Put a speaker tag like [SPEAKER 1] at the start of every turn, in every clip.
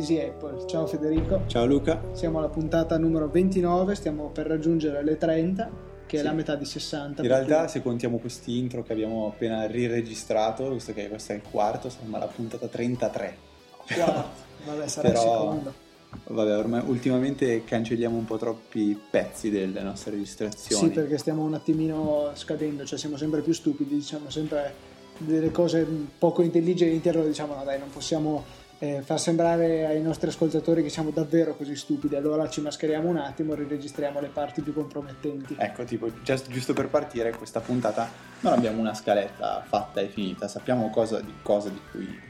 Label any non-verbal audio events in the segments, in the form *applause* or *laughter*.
[SPEAKER 1] Easy Apple. Ciao Federico.
[SPEAKER 2] Ciao Luca.
[SPEAKER 1] Siamo alla puntata numero 29, stiamo per raggiungere le 30, che sì. è la metà di 60.
[SPEAKER 2] In realtà, se contiamo questi intro che abbiamo appena riregistrato, visto che questo è il quarto, siamo alla puntata 33.
[SPEAKER 1] Quarto, *laughs* vabbè, sarà Però... il secondo.
[SPEAKER 2] Vabbè, ormai ultimamente cancelliamo un po' troppi pezzi delle nostre registrazioni.
[SPEAKER 1] Sì, perché stiamo un attimino scadendo, cioè siamo sempre più stupidi, diciamo sempre delle cose poco intelligenti, allora diciamo no dai, non possiamo eh, far sembrare ai nostri ascoltatori che siamo davvero così stupidi, allora ci mascheriamo un attimo e riregistriamo le parti più compromettenti.
[SPEAKER 2] Ecco, tipo, just, giusto per partire, questa puntata non abbiamo una scaletta fatta e finita, sappiamo cosa di, cosa di cui...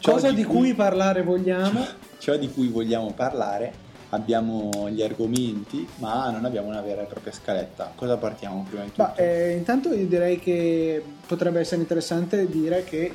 [SPEAKER 1] Cosa di, di cui, cui, parlare vogliamo.
[SPEAKER 2] Ciò, *laughs* ciò di cui vogliamo parlare abbiamo gli argomenti, ma non abbiamo una vera e propria scaletta. Cosa partiamo prima di tutto?
[SPEAKER 1] Ma, eh, intanto io direi che potrebbe essere interessante dire che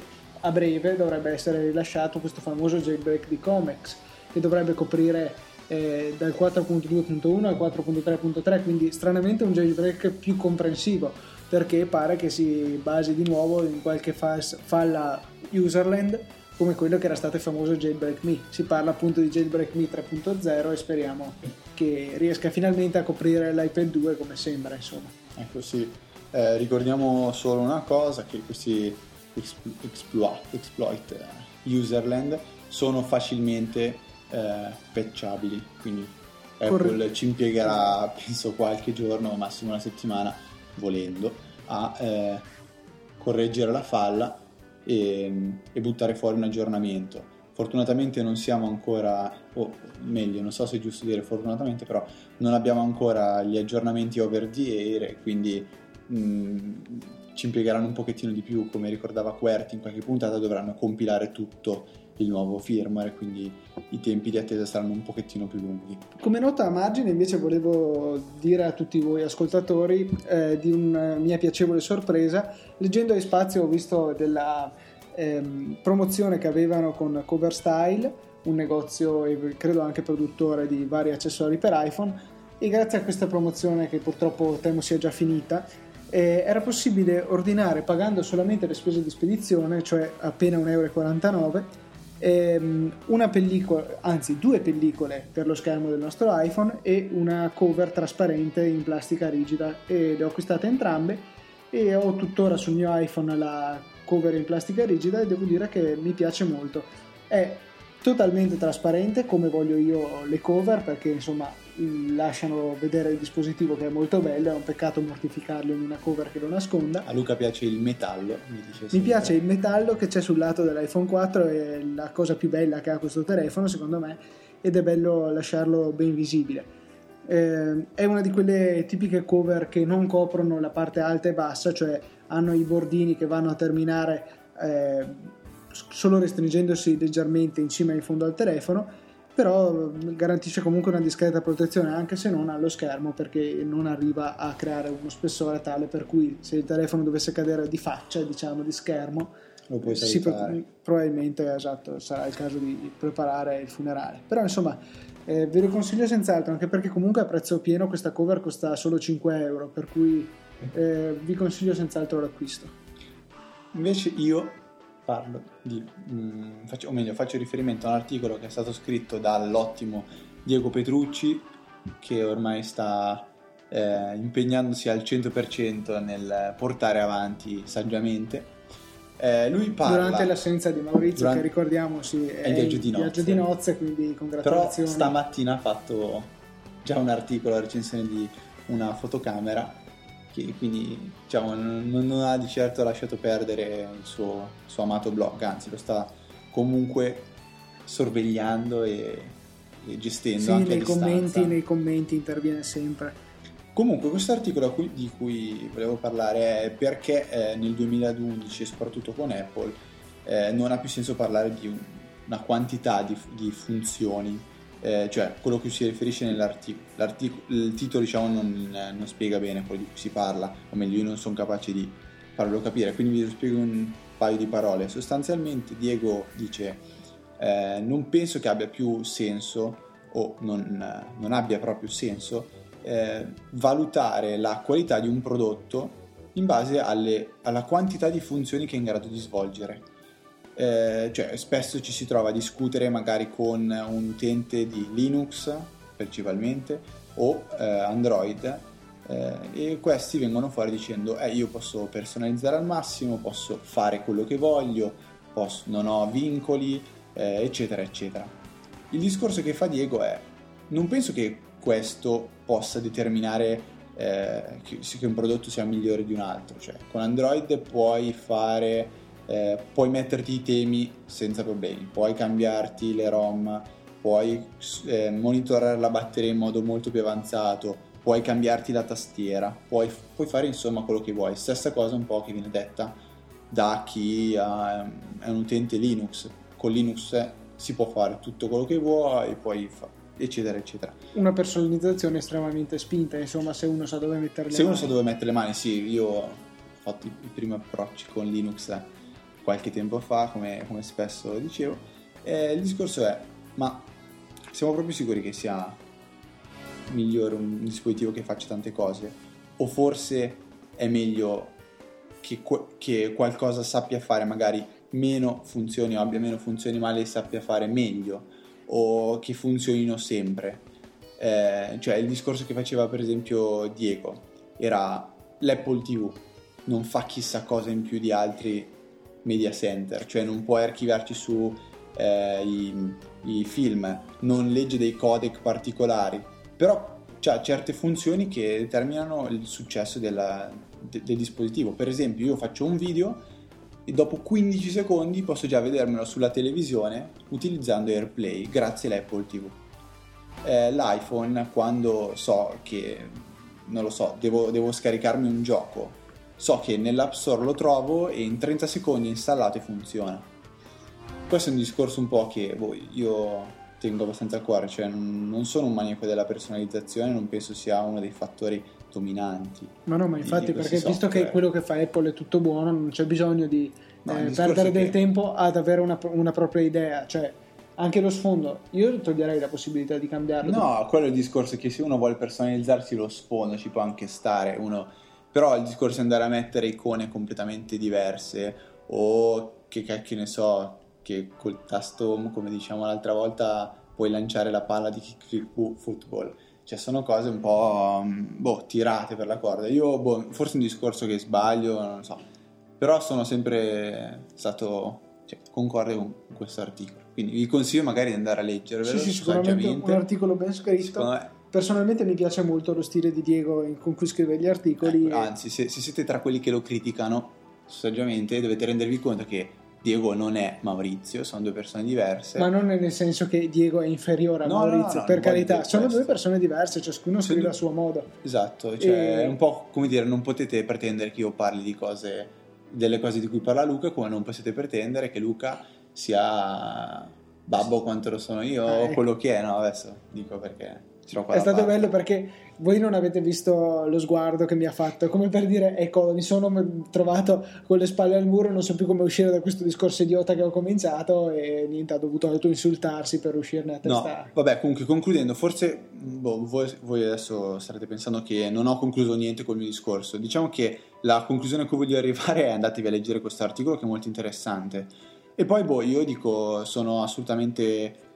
[SPEAKER 1] a breve dovrebbe essere rilasciato questo famoso jailbreak di Comex, che dovrebbe coprire eh, dal 4.2.1 al 4.3.3, quindi stranamente un jailbreak più comprensivo, perché pare che si basi di nuovo in qualche falla userland come quello che era stato il famoso Jailbreak Me. Si parla appunto di Jailbreak Me 3.0 e speriamo che riesca finalmente a coprire l'iPad 2 come sembra, insomma.
[SPEAKER 2] Ecco sì, eh, ricordiamo solo una cosa, che questi exploit, exploit uh, userland sono facilmente eh, patchabili, quindi Apple Corre- ci impiegherà penso qualche giorno, massimo una settimana, volendo, a eh, correggere la falla e, e buttare fuori un aggiornamento. Fortunatamente non siamo ancora, o meglio, non so se è giusto dire fortunatamente, però non abbiamo ancora gli aggiornamenti over the air quindi mh, mm, ci impiegheranno un pochettino di più, come ricordava QWERTY in qualche puntata, dovranno compilare tutto il nuovo firmware, quindi i tempi di attesa saranno un pochettino più lunghi.
[SPEAKER 1] Come nota a margine invece volevo dire a tutti voi ascoltatori eh, di una mia piacevole sorpresa, leggendo a spazio ho visto della ehm, promozione che avevano con Cover Style, un negozio e credo anche produttore di vari accessori per iPhone e grazie a questa promozione che purtroppo temo sia già finita eh, era possibile ordinare pagando solamente le spese di spedizione, cioè appena 1,49 euro ehm, una pellicola, anzi due pellicole per lo schermo del nostro iPhone e una cover trasparente in plastica rigida e le ho acquistate entrambe e ho tuttora sul mio iPhone la cover in plastica rigida e devo dire che mi piace molto. È totalmente trasparente come voglio io le cover perché insomma lasciano vedere il dispositivo che è molto bello, è un peccato mortificarlo in una cover che lo nasconda.
[SPEAKER 2] A Luca piace il metallo,
[SPEAKER 1] mi dice Mi piace il metallo che c'è sul lato dell'iPhone 4, è la cosa più bella che ha questo telefono secondo me ed è bello lasciarlo ben visibile. Eh, è una di quelle tipiche cover che non coprono la parte alta e bassa, cioè hanno i bordini che vanno a terminare eh, solo restringendosi leggermente in cima e in fondo al telefono però garantisce comunque una discreta protezione anche se non allo schermo perché non arriva a creare uno spessore tale per cui se il telefono dovesse cadere di faccia diciamo di schermo
[SPEAKER 2] lo puoi sì,
[SPEAKER 1] probabilmente esatto sarà il caso di preparare il funerale. Però insomma eh, ve lo consiglio senz'altro anche perché comunque a prezzo pieno questa cover costa solo 5 euro per cui eh, vi consiglio senz'altro l'acquisto.
[SPEAKER 2] Invece io parlo di, mh, mm, faccio, o meglio faccio riferimento a un articolo che è stato scritto dall'ottimo Diego Petrucci che ormai sta eh, impegnandosi al 100% nel portare avanti saggiamente. Eh, lui parla
[SPEAKER 1] durante l'assenza di Maurizio durante, che ricordiamo sì,
[SPEAKER 2] è, il viaggio di nozze,
[SPEAKER 1] viaggio di nozze quindi congratulazioni.
[SPEAKER 2] però stamattina ha fatto già un articolo la recensione di una fotocamera che quindi diciamo, non, non, ha di certo lasciato perdere il suo, il suo, amato blog, anzi lo sta comunque sorvegliando e, e gestendo
[SPEAKER 1] sì,
[SPEAKER 2] anche
[SPEAKER 1] nei commenti, nei commenti interviene sempre.
[SPEAKER 2] Comunque questo articolo di cui volevo parlare è perché eh, nel 2011 e soprattutto con Apple eh, non ha più senso parlare di un, una quantità di, di funzioni eh, cioè quello che si riferisce nell'articolo, il titolo diciamo non, non, spiega bene quello di cui si parla, o meglio io non sono capace di farlo capire, quindi vi spiego un paio di parole. Sostanzialmente Diego dice eh, non penso che abbia più senso o non, non abbia proprio senso eh, valutare la qualità di un prodotto in base alle, alla quantità di funzioni che è in grado di svolgere. Eh, cioè spesso ci si trova a discutere magari con un utente di Linux principalmente o eh, Android eh, e questi vengono fuori dicendo eh, io posso personalizzare al massimo, posso fare quello che voglio, posso, non ho vincoli, eh, eccetera, eccetera. Il discorso che fa Diego è, non penso che questo possa determinare eh, che, che, un prodotto sia migliore di un altro, cioè con Android puoi fare, eh, puoi metterti i temi senza problemi, puoi cambiarti le ROM, puoi eh, monitorare la batteria in modo molto più avanzato, puoi cambiarti la tastiera, puoi, puoi, fare insomma quello che vuoi. Stessa cosa un po' che viene detta da chi ha, è un utente Linux. Con Linux si può fare tutto quello che vuoi, poi fa, eccetera, eccetera.
[SPEAKER 1] Una personalizzazione estremamente spinta, insomma, se uno sa dove mettere le
[SPEAKER 2] se
[SPEAKER 1] mani.
[SPEAKER 2] Se uno sa dove mettere le mani, sì, io ho fatto i, i primi approcci con Linux qualche tempo fa, come, come spesso dicevo. E il discorso è, ma siamo proprio sicuri che sia migliore un dispositivo che faccia tante cose? O forse è meglio che, che qualcosa sappia fare magari meno funzioni o abbia meno funzioni ma le sappia fare meglio? O che funzionino sempre? Eh, cioè il discorso che faceva per esempio Diego era l'Apple TV non fa chissà cosa in più di altri media center cioè non puoi archiviarci su eh, i, i film non legge dei codec particolari però ha certe funzioni che determinano il successo della, de, del dispositivo. Per esempio, io faccio un video e dopo 15 secondi posso già vedermelo sulla televisione utilizzando AirPlay grazie all'Apple TV. Eh, L'iPhone, quando so che, non lo so, devo, devo scaricarmi un gioco, so che nell'App Store lo trovo e in 30 secondi installato e funziona. Questo è un discorso un po' che boh, io tengo abbastanza a cuore, cioè non sono un maniaco della personalizzazione, non penso sia uno dei fattori dominanti.
[SPEAKER 1] Ma no, ma infatti, perché software. visto che quello che fa Apple è tutto buono, non c'è bisogno di no, eh, perdere del tempo ad avere una, una, propria idea, cioè anche lo sfondo, io toglierei la possibilità di cambiarlo.
[SPEAKER 2] No, quello è il discorso che se uno vuole personalizzarsi lo sfondo ci può anche stare, uno... però il discorso è andare a mettere icone completamente diverse o che cacchio ne so, che col tasto home, come diciamo l'altra volta, puoi lanciare la palla di kick football. Cioè, sono cose un po' mm, boh, tirate per la corda. Io, boh, forse è un discorso che sbaglio, non so. Però sono sempre stato cioè, concorde con questo articolo. Quindi vi consiglio magari di andare a leggervelo.
[SPEAKER 1] Sì, sì, sicuramente un articolo ben scritto. Personalmente mi piace molto lo stile di Diego con cui scrive gli articoli.
[SPEAKER 2] Eh, anzi, se, se, siete tra quelli che lo criticano saggiamente, dovete rendervi conto che Diego non è Maurizio, sono due persone diverse.
[SPEAKER 1] Ma non nel senso che Diego è inferiore a no, Maurizio, no, no, per carità, sono due persone diverse, ciascuno scrive due... a suo modo.
[SPEAKER 2] Esatto, cioè e... è un po' come dire, non potete pretendere che io parli di cose, delle cose di cui parla Luca, come non potete pretendere che Luca sia babbo quanto lo sono io, ah, ecco. quello che è, no, adesso dico perché
[SPEAKER 1] è stato bello perché voi non avete visto lo sguardo che mi ha fatto, come per dire, ecco, mi sono trovato con le spalle al muro, non so più come uscire da questo discorso idiota che ho cominciato e niente, ha dovuto auto-insultarsi per uscirne a testa.
[SPEAKER 2] No, vabbè, comunque concludendo, forse boh, voi, voi, adesso starete pensando che non ho concluso niente col mio discorso. Diciamo che la conclusione a cui voglio arrivare è andatevi a leggere questo articolo che è molto interessante. E poi, boh, io dico, sono assolutamente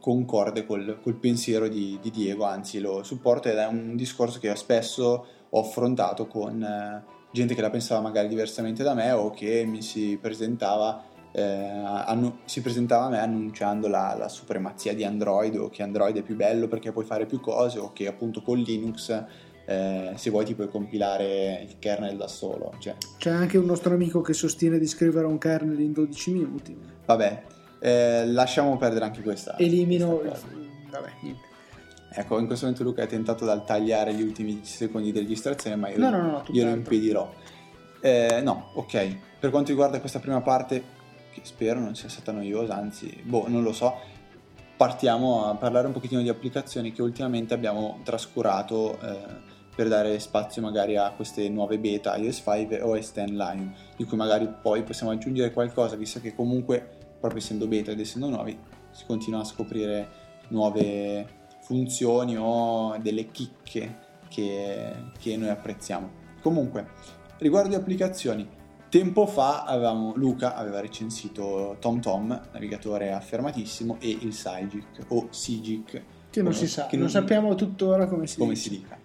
[SPEAKER 2] concorde col, col pensiero di, di, Diego, anzi lo supporto ed è un discorso che spesso ho affrontato con eh, gente che la pensava magari diversamente da me o che mi si presentava, eh, annu- si presentava a me annunciando la, la, supremazia di Android o che Android è più bello perché puoi fare più cose o che appunto con Linux eh, se vuoi ti puoi compilare il kernel da solo. Cioè.
[SPEAKER 1] C'è anche un nostro amico che sostiene di scrivere un kernel in 12 minuti.
[SPEAKER 2] Vabbè, eh, lasciamo perdere anche questa.
[SPEAKER 1] Elimino. Questa Vabbè, niente.
[SPEAKER 2] Ecco, in questo momento Luca è tentato dal tagliare gli ultimi 10 secondi di registrazione, ma io
[SPEAKER 1] no, no, no,
[SPEAKER 2] glielo impedirò. Eh, no, ok. Per quanto riguarda questa prima parte, che spero non sia stata noiosa, anzi, boh, non lo so, partiamo a parlare un pochettino di applicazioni che ultimamente abbiamo trascurato eh, per dare spazio magari a queste nuove beta iOS 5 e OS X Line, di cui magari poi possiamo aggiungere qualcosa, visto che comunque proprio essendo beta ed essendo nuovi, si continua a scoprire nuove funzioni o delle chicche che, che noi apprezziamo. Comunque, riguardo le applicazioni, tempo fa avevamo, Luca aveva recensito TomTom, navigatore affermatissimo, e il Sigic o Sigic.
[SPEAKER 1] Che non si sa, che non, non sappiamo tuttora come si,
[SPEAKER 2] come si dica.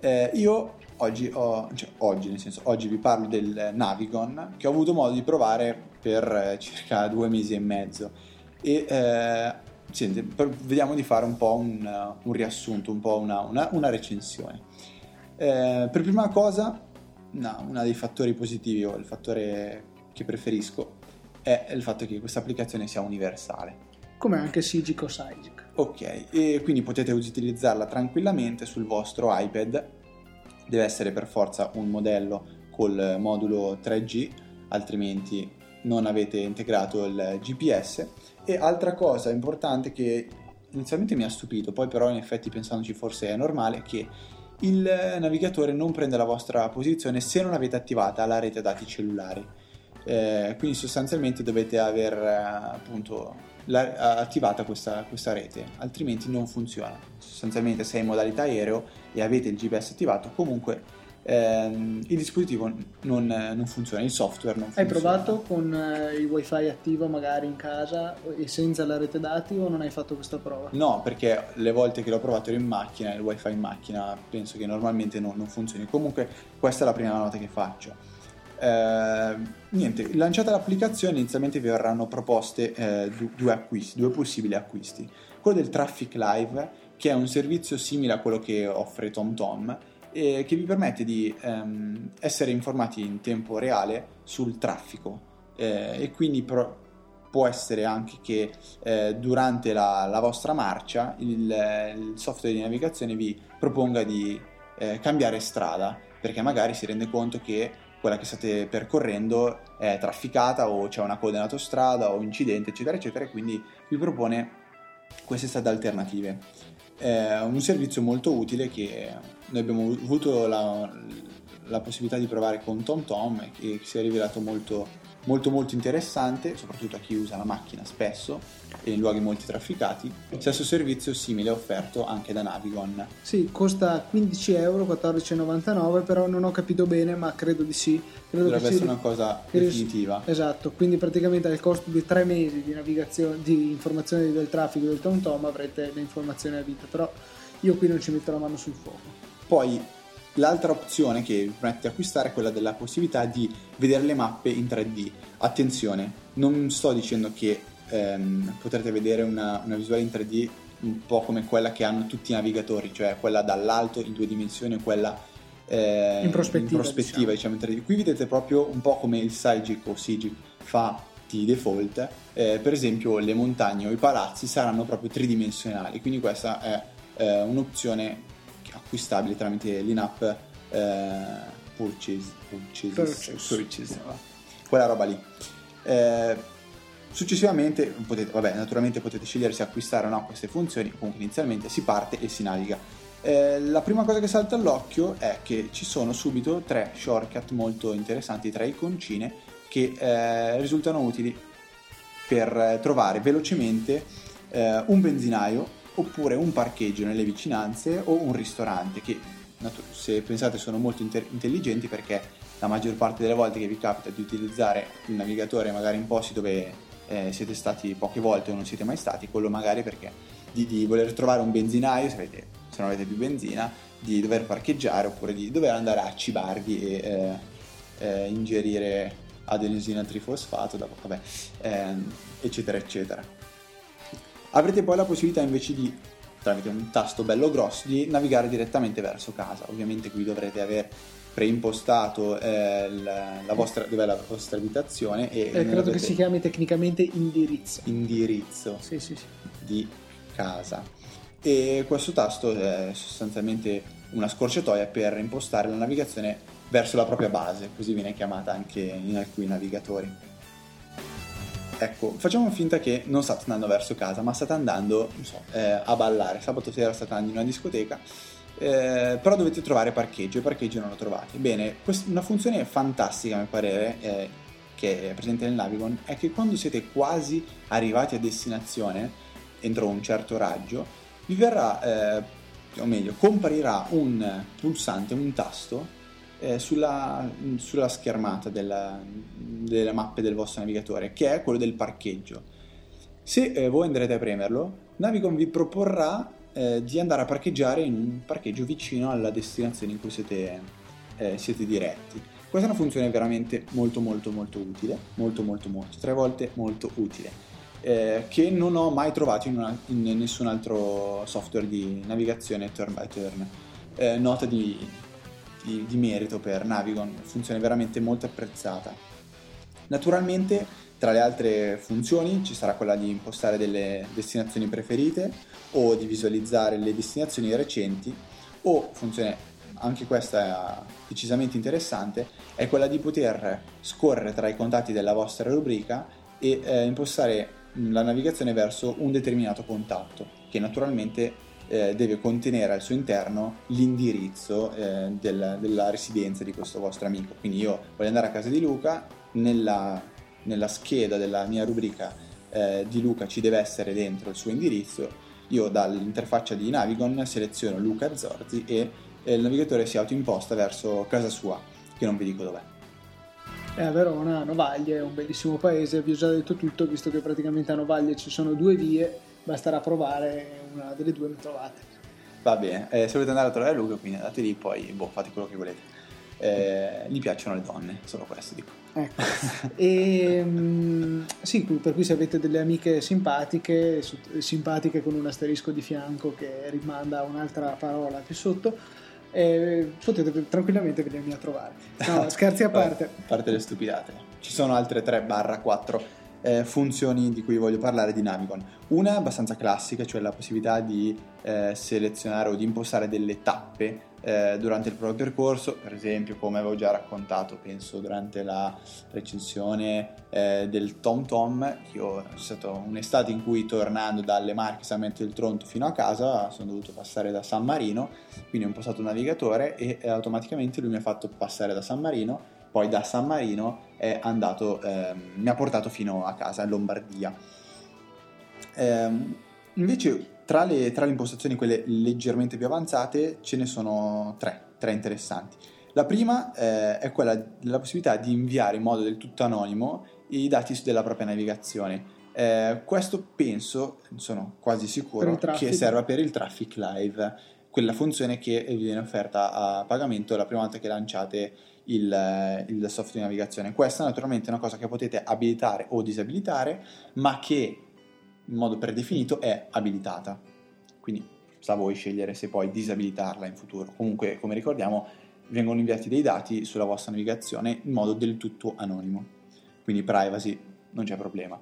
[SPEAKER 2] Eh, io oggi, ho, cioè oggi, nel senso, oggi vi parlo del Navigon che ho avuto modo di provare per eh, circa due mesi e mezzo e eh, senti, per, vediamo di fare un po' un, un riassunto, un po' una, una, una recensione. Eh, per prima cosa, no, uno dei fattori positivi o il fattore che preferisco è il fatto che questa applicazione sia universale.
[SPEAKER 1] Come anche Sigic o Sigic.
[SPEAKER 2] Ok, e quindi potete utilizzarla tranquillamente sul vostro iPad. Deve essere per forza un modello col modulo 3G, altrimenti non avete integrato il GPS. E altra cosa importante che inizialmente mi ha stupito, poi però in effetti pensandoci forse è normale, che il navigatore non prende la vostra posizione se non avete attivata la rete dati cellulari. Eh, quindi sostanzialmente dovete aver eh, appunto la, attivata questa, questa, rete, altrimenti non funziona. Sostanzialmente se è in modalità aereo e avete il GPS attivato, comunque ehm, il dispositivo non, non, funziona, il software non
[SPEAKER 1] funziona.
[SPEAKER 2] Hai
[SPEAKER 1] provato con eh, il wifi attivo magari in casa e senza la rete dati o non hai fatto questa prova?
[SPEAKER 2] No, perché le volte che l'ho provato ero in macchina, il wifi in macchina penso che normalmente non, non funzioni. Comunque questa è la prima nota che faccio. Eh, niente, lanciata l'applicazione inizialmente vi verranno proposte eh, due acquisti, due possibili acquisti. Quello del Traffic Live, che è un servizio simile a quello che offre TomTom, e che vi permette di ehm, essere informati in tempo reale sul traffico eh, e quindi pro- può essere anche che eh, durante la, la, vostra marcia il, il, software di navigazione vi proponga di eh, cambiare strada perché magari si rende conto che quella che state percorrendo è trafficata o c'è una coda in autostrada o incidente eccetera eccetera e quindi vi propone queste strade alternative. È un servizio molto utile che noi abbiamo avuto la, la possibilità di provare con TomTom e che si è rivelato molto, molto molto interessante, soprattutto a chi usa la macchina spesso e in luoghi molto trafficati. Stesso servizio simile offerto anche da Navigon.
[SPEAKER 1] Sì, costa 15 euro, 14,99, però non ho capito bene, ma credo di sì. Credo
[SPEAKER 2] Dovrebbe essere una cosa definitiva.
[SPEAKER 1] Esatto, quindi praticamente al costo di 3 mesi di navigazione, di informazioni del traffico del TomTom avrete le informazioni a vita, però io qui non ci metto la mano sul fuoco.
[SPEAKER 2] Poi L'altra opzione che vi permette di acquistare è quella della possibilità di vedere le mappe in 3D. Attenzione, non sto dicendo che ehm, potrete vedere una, una, visuale in 3D un po' come quella che hanno tutti i navigatori, cioè quella dall'alto in due dimensioni e quella eh,
[SPEAKER 1] in prospettiva,
[SPEAKER 2] in prospettiva diciamo. diciamo. in 3D. Qui vedete proprio un po' come il Sigic o Sigic fa di default, eh, per esempio le montagne o i palazzi saranno proprio tridimensionali, quindi questa è eh, un'opzione acquistabile tramite l'in-app eh, purchase, purchase, purchase. purchase quella roba lì. Eh, successivamente, potete, vabbè, naturalmente potete scegliere se acquistare o no queste funzioni, comunque inizialmente si parte e si naviga. Eh, la prima cosa che salta all'occhio è che ci sono subito tre shortcut molto interessanti, tre iconcine che eh, risultano utili per trovare velocemente eh, un benzinaio oppure un parcheggio nelle vicinanze o un ristorante che se pensate sono molto inter- intelligenti perché la maggior parte delle volte che vi capita di utilizzare il navigatore magari in posti dove eh, siete stati poche volte o non siete mai stati, quello magari perché di, di voler trovare un benzinaio se, avete, se, non avete più benzina, di dover parcheggiare oppure di dover andare a cibarvi e eh, eh, ingerire adenosina trifosfato, dopo, vabbè, ehm, eccetera eccetera avrete poi la possibilità invece di tramite un tasto bello grosso di navigare direttamente verso casa. Ovviamente qui dovrete aver preimpostato eh, la, la vostra, dov'è la vostra abitazione e
[SPEAKER 1] eh, credo che si chiami tecnicamente indirizzo.
[SPEAKER 2] Indirizzo.
[SPEAKER 1] Sì, sì, sì.
[SPEAKER 2] di casa. E questo tasto è sostanzialmente una scorciatoia per impostare la navigazione verso la propria base così viene chiamata anche in alcuni navigatori Ecco, facciamo finta che non state andando verso casa, ma state andando, so, eh, a ballare. Sabato sera state andando in una discoteca, eh, però dovete trovare parcheggio e parcheggio non lo trovate. Bene, quest- una funzione fantastica, a mio parere, eh, che è presente nel Navigon, è che quando siete quasi arrivati a destinazione, entro un certo raggio, vi verrà, eh, o meglio, comparirà un pulsante, un tasto, eh, sulla, sulla, schermata della, delle mappe del vostro navigatore, che è quello del parcheggio. Se eh, voi andrete a premerlo, Navicom vi proporrà eh, di andare a parcheggiare in un parcheggio vicino alla destinazione in cui siete, eh, siete diretti. Questa è una funzione veramente molto molto molto utile, molto molto molto, tre volte molto utile, eh, che non ho mai trovato in, una, in, nessun altro software di navigazione turn by turn. Eh, nota di, di, di merito per Navigon, funzione veramente molto apprezzata. Naturalmente tra le altre funzioni ci sarà quella di impostare delle destinazioni preferite o di visualizzare le destinazioni recenti o funzione anche questa è decisamente interessante, è quella di poter scorrere tra i contatti della vostra rubrica e eh, impostare la navigazione verso un determinato contatto, che naturalmente eh, deve contenere al suo interno l'indirizzo eh, del, della residenza di questo vostro amico. Quindi io voglio andare a casa di Luca, nella, nella scheda della mia rubrica eh, di Luca ci deve essere dentro il suo indirizzo, io dall'interfaccia di Navigon seleziono Luca Zorzi e e il navigatore si autoimposta verso casa sua, che non vi dico dov'è.
[SPEAKER 1] È a Verona, Novaglie, è un bellissimo paese, vi ho già detto tutto, visto che praticamente a Novaglie ci sono due vie, basterà provare una delle due le trovate.
[SPEAKER 2] Va bene, eh, se volete andare a trovare Luca, quindi andate lì, poi boh, fate quello che volete. Eh, gli piacciono le donne, solo questo dico.
[SPEAKER 1] Ecco. *laughs* e, mh, sì, per cui se avete delle amiche simpatiche, simpatiche con un asterisco di fianco che rimanda a un'altra parola più sotto, e potete tranquillamente venirmi a trovare. No, *laughs* scherzi a parte. a
[SPEAKER 2] parte le stupidate. Ci sono altre 3-4 eh, funzioni di cui voglio parlare di Navigon. Una abbastanza classica, cioè la possibilità di eh, selezionare o di impostare delle tappe eh, durante il proprio percorso, per esempio come avevo già raccontato, penso durante la recensione eh, del Tom Tom, io c'è stata un'estate in cui tornando dalle Marche San Mento del Tronto fino a casa sono dovuto passare da San Marino, quindi ho impostato un navigatore e eh, automaticamente lui mi ha fatto passare da San Marino, poi da San Marino è andato, ehm, mi ha portato fino a casa in Lombardia. Ehm, invece tra le, tra le, impostazioni, quelle leggermente più avanzate, ce ne sono tre, tre interessanti. La prima eh, è quella della possibilità di inviare in modo del tutto anonimo i dati della propria navigazione. Eh, questo penso, sono quasi sicuro, che serva per il traffic live, quella funzione che vi viene offerta a pagamento la prima volta che lanciate il, il software di navigazione. Questa naturalmente è una cosa che potete abilitare o disabilitare, ma che in modo predefinito è abilitata. Quindi sta a voi scegliere se poi disabilitarla in futuro. Comunque, come ricordiamo, vengono inviati dei dati sulla vostra navigazione in modo del tutto anonimo. Quindi privacy non c'è problema.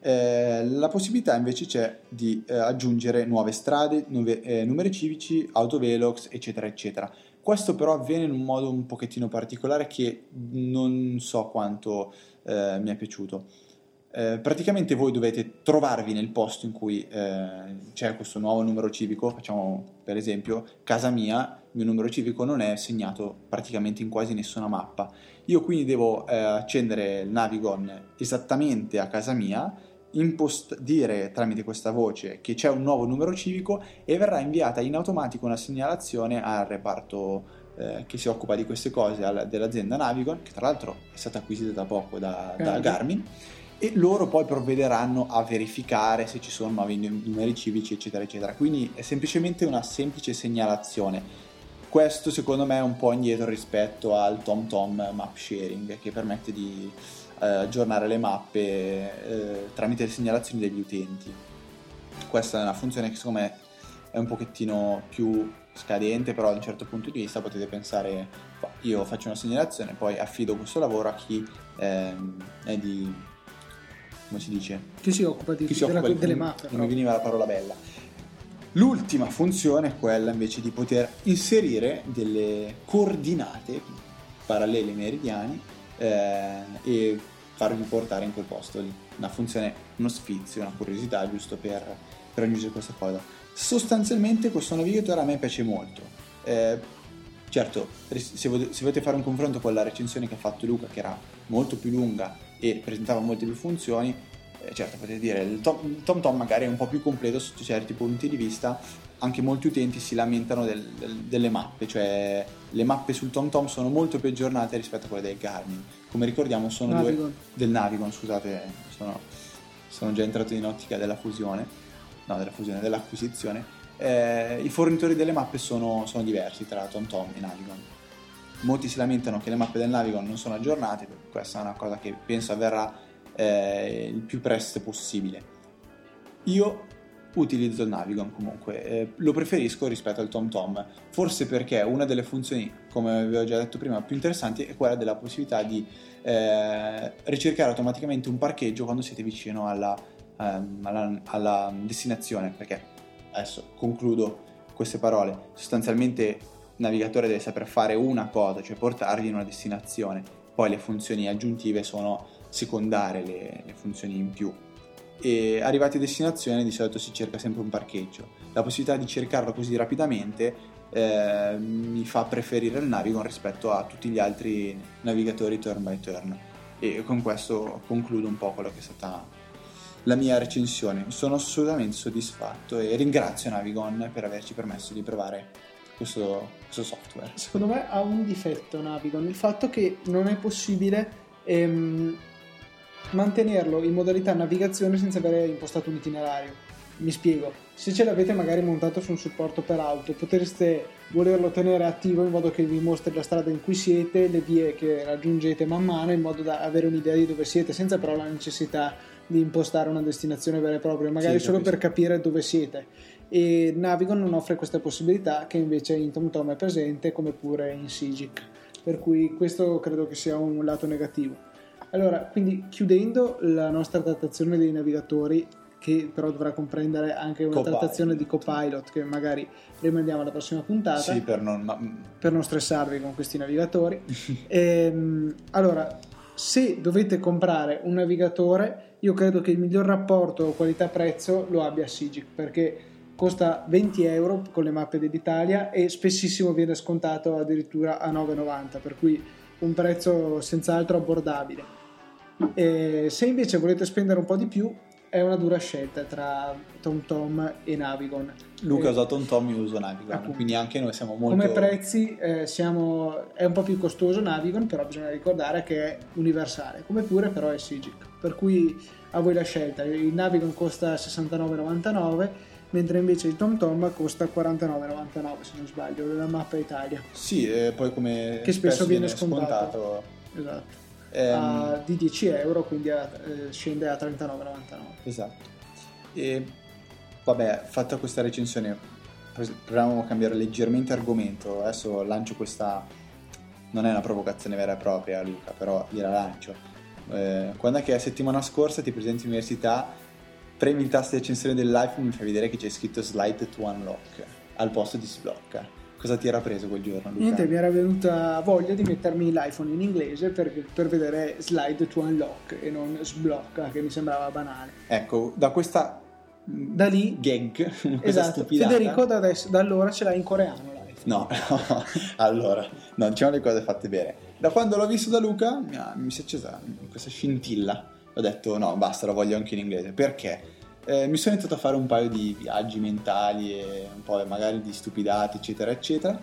[SPEAKER 2] Eh, la possibilità invece c'è di eh, aggiungere nuove strade, nuove, eh, numeri civici, autovelox, eccetera, eccetera. Questo però avviene in un modo un pochettino particolare che non so quanto eh, mi è piaciuto. Eh, praticamente voi dovete trovarvi nel posto in cui eh, c'è questo nuovo numero civico, facciamo per esempio casa mia, il mio numero civico non è segnato praticamente in quasi nessuna mappa. Io quindi devo eh, accendere il Navigon esattamente a casa mia, impost- dire tramite questa voce che c'è un nuovo numero civico e verrà inviata in automatico una segnalazione al reparto eh, che si occupa di queste cose alla, dell'azienda Navigon, che tra l'altro è stata acquisita da poco da, da Garmin. E loro poi provvederanno a verificare se ci sono nuovi numeri civici eccetera eccetera. Quindi è semplicemente una semplice segnalazione. Questo secondo me è un po' indietro rispetto al TomTom map sharing che permette di eh, aggiornare le mappe eh, tramite le segnalazioni degli utenti questa è una funzione che secondo me è un pochettino più scadente però da un certo punto di vista potete pensare io faccio una segnalazione poi affido questo lavoro a chi ehm, è di come si dice?
[SPEAKER 1] Chi si occupa, di,
[SPEAKER 2] Chi si occupa
[SPEAKER 1] della, delle mappe.
[SPEAKER 2] Non mi veniva la parola bella. L'ultima funzione è quella invece di poter inserire delle coordinate parallele ai meridiani eh, e farvi portare in quel posto lì. Una funzione, uno sfizio, una curiosità giusto per, per aggiungere questa cosa. Sostanzialmente questo navigatore a me piace molto. Eh, certo, se volete fare un confronto con la recensione che ha fatto Luca, che era molto più lunga e presentava molte più funzioni, eh, certo potete dire il Tom, Tom magari è un po' più completo sotto certi punti di vista anche molti utenti si lamentano del, del, delle mappe cioè le mappe sul Tom Tom sono molto più aggiornate rispetto a quelle del Garmin come ricordiamo sono
[SPEAKER 1] Navigon.
[SPEAKER 2] due del Navigon scusate sono, sono già entrato in ottica della fusione no della fusione dell'acquisizione eh, i fornitori delle mappe sono, sono diversi tra TomTom e Navigon. Molti si lamentano che le mappe del Navigon non sono aggiornate, questa è una cosa che penso avverrà eh, il più presto possibile. Io utilizzo il Navigon comunque, eh, lo preferisco rispetto al TomTom, forse perché una delle funzioni, come avevo già detto prima, più interessanti è quella della possibilità di eh, ricercare automaticamente un parcheggio quando siete vicino alla, ehm, alla, alla destinazione, perché adesso concludo queste parole, sostanzialmente il navigatore deve saper fare una cosa, cioè portarvi in una destinazione, poi le funzioni aggiuntive sono secondarie, le, le funzioni in più. E arrivati a destinazione di solito si cerca sempre un parcheggio. La possibilità di cercarlo così rapidamente eh, mi fa preferire il Navigon rispetto a tutti gli altri navigatori turn by turn. E con questo concludo un po' quello che è stata la mia recensione. Sono assolutamente soddisfatto e ringrazio Navigon per averci permesso di provare questo, questo software.
[SPEAKER 1] Secondo me ha un difetto Navigon, il fatto che non è possibile ehm, mantenerlo in modalità navigazione senza avere impostato un itinerario. Mi spiego, se ce l'avete magari montato su un supporto per auto, potreste volerlo tenere attivo in modo che vi mostri la strada in cui siete, le vie che raggiungete man mano, in modo da avere un'idea di dove siete, senza però la necessità di impostare una destinazione vera e propria, magari
[SPEAKER 2] Sì,
[SPEAKER 1] solo per capire dove siete. E Navigon non offre questa possibilità che invece in TomTom è presente, come pure in Sigic. Per cui questo credo che sia un lato negativo. Allora, quindi chiudendo la nostra trattazione dei navigatori, che però dovrà comprendere anche una
[SPEAKER 2] Copilot.
[SPEAKER 1] trattazione di Copilot, che magari rimandiamo alla prossima puntata
[SPEAKER 2] Sì, per non... Ma,
[SPEAKER 1] per non stressarvi con questi navigatori. *laughs* Ehm, allora, se dovete comprare un navigatore, io credo che il miglior rapporto qualità-prezzo lo abbia Sigic perché costa 20 euro con le mappe dell'Italia e spessissimo viene scontato addirittura a 9,90 per cui un prezzo senz'altro abbordabile. E se invece volete spendere un po' di più, è una dura scelta tra TomTom e Navigon.
[SPEAKER 2] Luca ha
[SPEAKER 1] Eh,
[SPEAKER 2] usato un Tom, io uso Navigon,
[SPEAKER 1] Appunto.
[SPEAKER 2] quindi anche noi siamo molto...
[SPEAKER 1] come prezzi eh, siamo, è un po' più costoso Navigon, però bisogna ricordare che è universale, come pure però è Sigic. Per cui a voi la scelta. Il Navigon costa 69,99, mentre invece il TomTom costa 49,99 se non sbaglio, della mappa Italia.
[SPEAKER 2] Sì, eh, poi come
[SPEAKER 1] Che spesso viene scontato. Esatto.
[SPEAKER 2] Ehm,
[SPEAKER 1] A- di 10 euro, quindi a- eh, scende a 39,99.
[SPEAKER 2] Esatto. E vabbè, fatta questa recensione, proviamo a cambiare leggermente argomento. Adesso lancio questa. Non è una provocazione vera e propria, Luca, però gliela lancio. Eh, quando è che la settimana scorsa ti presenti all'università, premi il tasto di accensione dell'iPhone e mi fai vedere che c'è scritto slide to unlock al posto di sblocca. Cosa ti era preso quel giorno, Luca?
[SPEAKER 1] Niente, mi era venuta voglia di mettermi l'iPhone in inglese per, per vedere slide to unlock e non sblocca, che mi sembrava banale.
[SPEAKER 2] Ecco, da questa
[SPEAKER 1] Da lì,
[SPEAKER 2] gag, *laughs*
[SPEAKER 1] esatto,
[SPEAKER 2] stupidata.
[SPEAKER 1] Federico da, adesso, da allora ce l'ha in coreano l'iPhone.
[SPEAKER 2] No, no, *laughs* allora, no, diciamo le cose fatte bene. Da quando l'ho visto da Luca mi, ha- mi si è accesa questa scintilla. Ho detto no, basta, lo voglio anche in inglese. Perché? Eh, mi sono iniziato a fare un paio di viaggi mentali e un po' magari di stupidate, eccetera, eccetera.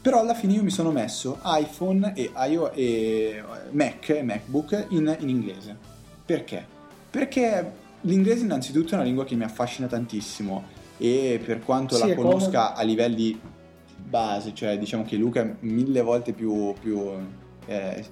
[SPEAKER 2] Però alla fine io mi sono messo iPhone e, iO- e Mac e MacBook in, in inglese. Perché? Perché l'inglese innanzitutto è una lingua che mi affascina tantissimo e per quanto
[SPEAKER 1] Sì,
[SPEAKER 2] la conosca a livelli base, cioè diciamo che Luca è mille volte più, più eh,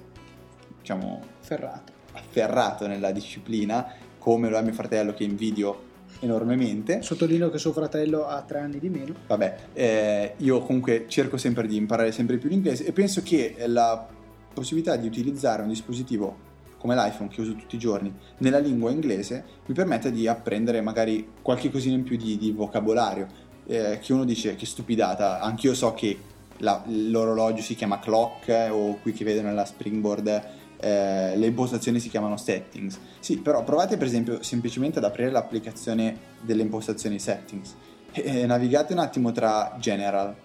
[SPEAKER 2] diciamo
[SPEAKER 1] Ferrato.
[SPEAKER 2] afferrato nella disciplina, come lo è mio fratello che invidio enormemente.
[SPEAKER 1] Sottolineo che suo fratello ha tre anni di meno.
[SPEAKER 2] Vabbè, eh, io comunque cerco sempre di imparare sempre più l'inglese e penso che la possibilità di utilizzare un dispositivo come l'iPhone che uso tutti i giorni nella lingua inglese mi permette di apprendere magari qualche cosina in più di, di vocabolario. Eh, che uno dice che stupidata, anch'io so che la- l'orologio si chiama clock eh, o qui che vedo nella springboard eh, le impostazioni si chiamano settings. Sì, però provate per esempio semplicemente ad aprire l'applicazione delle impostazioni settings e e navigate un attimo tra general,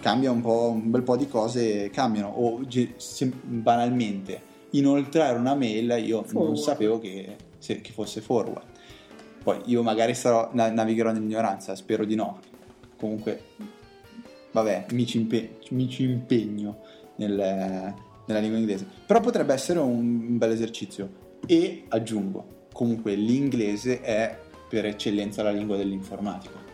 [SPEAKER 2] cambia un po', un bel po' di cose cambiano o sem- banalmente inoltrare una mail io non
[SPEAKER 1] Forward.
[SPEAKER 2] sapevo che se, che fosse forward. Poi io magari sarò, navigherò nell'ignoranza, spero di no. Comunque, vabbè, mi ci, impe- mi ci impegno nel, nella lingua inglese. Però potrebbe essere un, bel esercizio. E aggiungo, comunque l'inglese è per eccellenza la lingua dell'informatico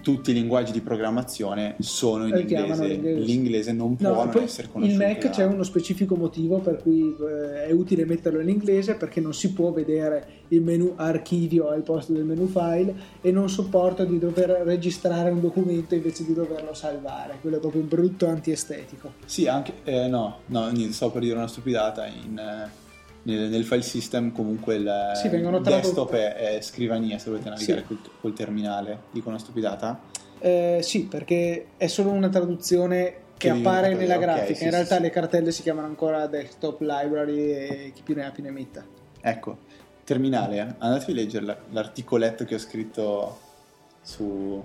[SPEAKER 2] tutti i linguaggi di programmazione sono in inglese. l'inglese. l'inglese non può no, non essere conosciuto.
[SPEAKER 1] In Mac c'è uno specifico motivo per cui eh, è utile metterlo in inglese perché non si può vedere il menu archivio al posto del menu file e non sopporta di dover registrare un documento invece di doverlo salvare. Quello è proprio brutto antiestetico.
[SPEAKER 2] Sì, anche eh, no, no, niente, stavo per dire una stupidata in eh, nel, nel, file system comunque il sì, desktop è, è, scrivania se volete navigare sì. col, col, terminale dico una stupidata.
[SPEAKER 1] Eh, sì perché è solo una traduzione che, che appare nella okay, grafica. sì, in realtà le cartelle si chiamano ancora desktop library e chi più ne ha più ne metta.
[SPEAKER 2] Ecco terminale eh. andatevi a leggere l'articoletto che ho scritto su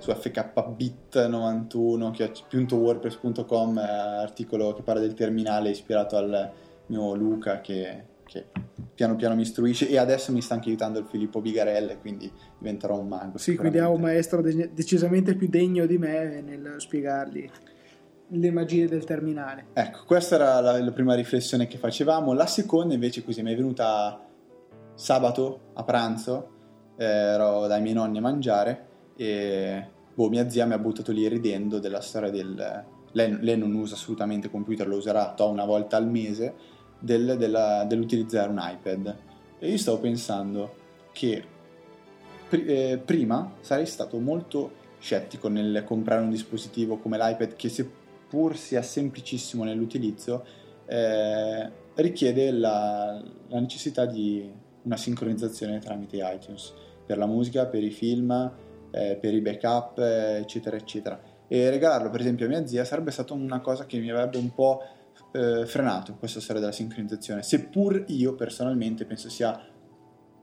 [SPEAKER 2] su fkbit91.wordpress.com articolo che parla del terminale ispirato al mio Luca che, che, piano piano mi istruisce e adesso mi sta anche aiutando il Filippo Bigarelle, quindi diventerò un mago.
[SPEAKER 1] Sì, quindi ha un maestro de- decisamente più degno di me nel spiegargli le magie del terminale.
[SPEAKER 2] Ecco, questa era la, la prima riflessione che facevamo. La seconda invece così mi è venuta sabato a pranzo, eh, ero dai miei nonni a mangiare e boh, mia zia mi ha buttato lì ridendo della storia del... Lei, lei non usa assolutamente computer, lo userà to, una volta al mese del, della, dell'utilizzare un iPad. E io stavo pensando che pr- eh, prima sarei stato molto scettico nel comprare un dispositivo come l'iPad che seppur sia semplicissimo nell'utilizzo eh, richiede la, la, necessità di una sincronizzazione tramite iTunes per la musica, per i film, eh, per i backup, eccetera, eccetera. E regalarlo per esempio a mia zia sarebbe stata una cosa che mi avrebbe un po' eh, frenato questa storia della sincronizzazione, seppur io personalmente penso sia,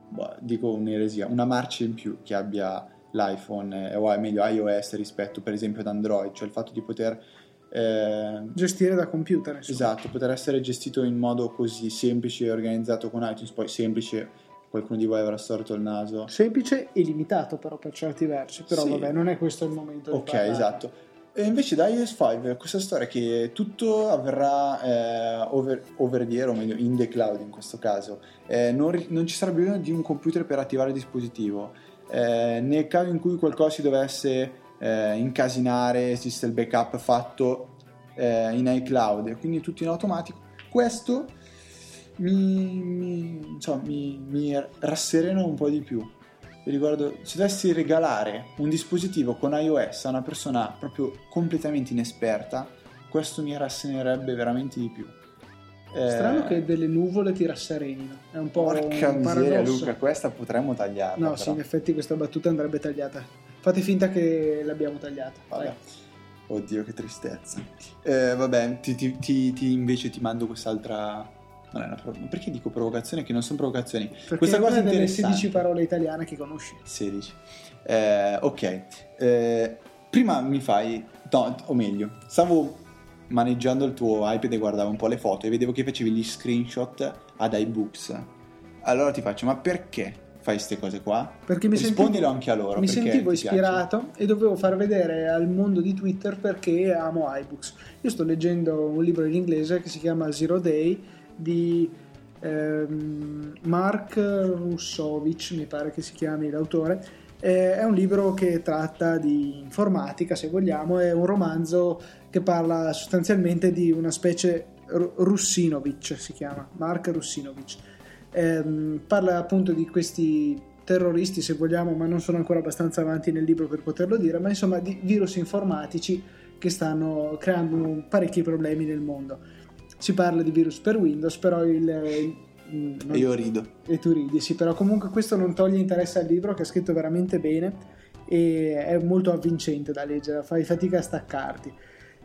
[SPEAKER 2] boh, dico un'eresia, una marcia in più che abbia l'iPhone, eh, o meglio iOS rispetto per esempio ad Android, cioè il fatto di poter...
[SPEAKER 1] Eh, gestire da computer
[SPEAKER 2] insomma. esatto, poter essere gestito in modo così semplice e organizzato con iTunes poi semplice qualcuno di voi avrà storto il naso
[SPEAKER 1] semplice e limitato però per certi versi però sì. vabbè non è questo il momento
[SPEAKER 2] ok esatto e invece da iOS 5 questa storia che tutto avverrà eh, over, over the air, o meglio in the cloud in questo caso, eh, non, non, ci sarà bisogno di un computer per attivare il dispositivo. Eh, nel caso in cui qualcosa si dovesse eh, incasinare, esiste il backup fatto eh, in iCloud, quindi tutto in automatico. Questo mi, mi, insomma, mi, mi rasserena un po' di più riguardo se dovessi regalare un dispositivo con iOS a una persona proprio completamente inesperta, questo mi rassenerebbe veramente di più.
[SPEAKER 1] Eh, Strano che delle nuvole ti rasserenino. È un po'
[SPEAKER 2] Porca
[SPEAKER 1] un
[SPEAKER 2] miseria, Luca, questa potremmo tagliarla.
[SPEAKER 1] No, però. sì, in effetti questa battuta andrebbe tagliata. Fate finta che l'abbiamo tagliata.
[SPEAKER 2] Vabbè. Oddio, che tristezza. Eh, vabbè, ti, ti, ti, invece ti mando quest'altra non è una pro- perché dico provocazione che non sono provocazioni?
[SPEAKER 1] Perché Questa cosa è delle 16 parole italiane che conosci.
[SPEAKER 2] 16. Eh, ok. Eh, prima mi fai... No, o meglio, stavo maneggiando il tuo iPad e guardavo un po' le foto e vedevo che facevi gli screenshot ad iBooks. Allora ti faccio, ma perché fai queste cose qua?
[SPEAKER 1] Perché mi
[SPEAKER 2] Rispondilo
[SPEAKER 1] sentivo,
[SPEAKER 2] anche a loro.
[SPEAKER 1] Mi sentivo ispirato piace. e dovevo far vedere al mondo di Twitter perché amo iBooks. Io sto leggendo un libro in inglese che si chiama Zero Day di ehm, Mark Russovic, mi pare che si chiami l'autore. Eh, è un libro che tratta di informatica, se vogliamo, è un romanzo che parla sostanzialmente di una specie Russinovic, si chiama Mark Russinovic. Eh, parla appunto di questi terroristi, se vogliamo, ma non sono ancora abbastanza avanti nel libro per poterlo dire, ma insomma di virus informatici che stanno creando parecchi problemi nel mondo si parla di virus per Windows, però il... il
[SPEAKER 2] non, io rido.
[SPEAKER 1] E tu ridi, sì, però comunque questo non toglie interesse al libro che è scritto veramente bene e è molto avvincente da leggere, fai fatica a staccarti.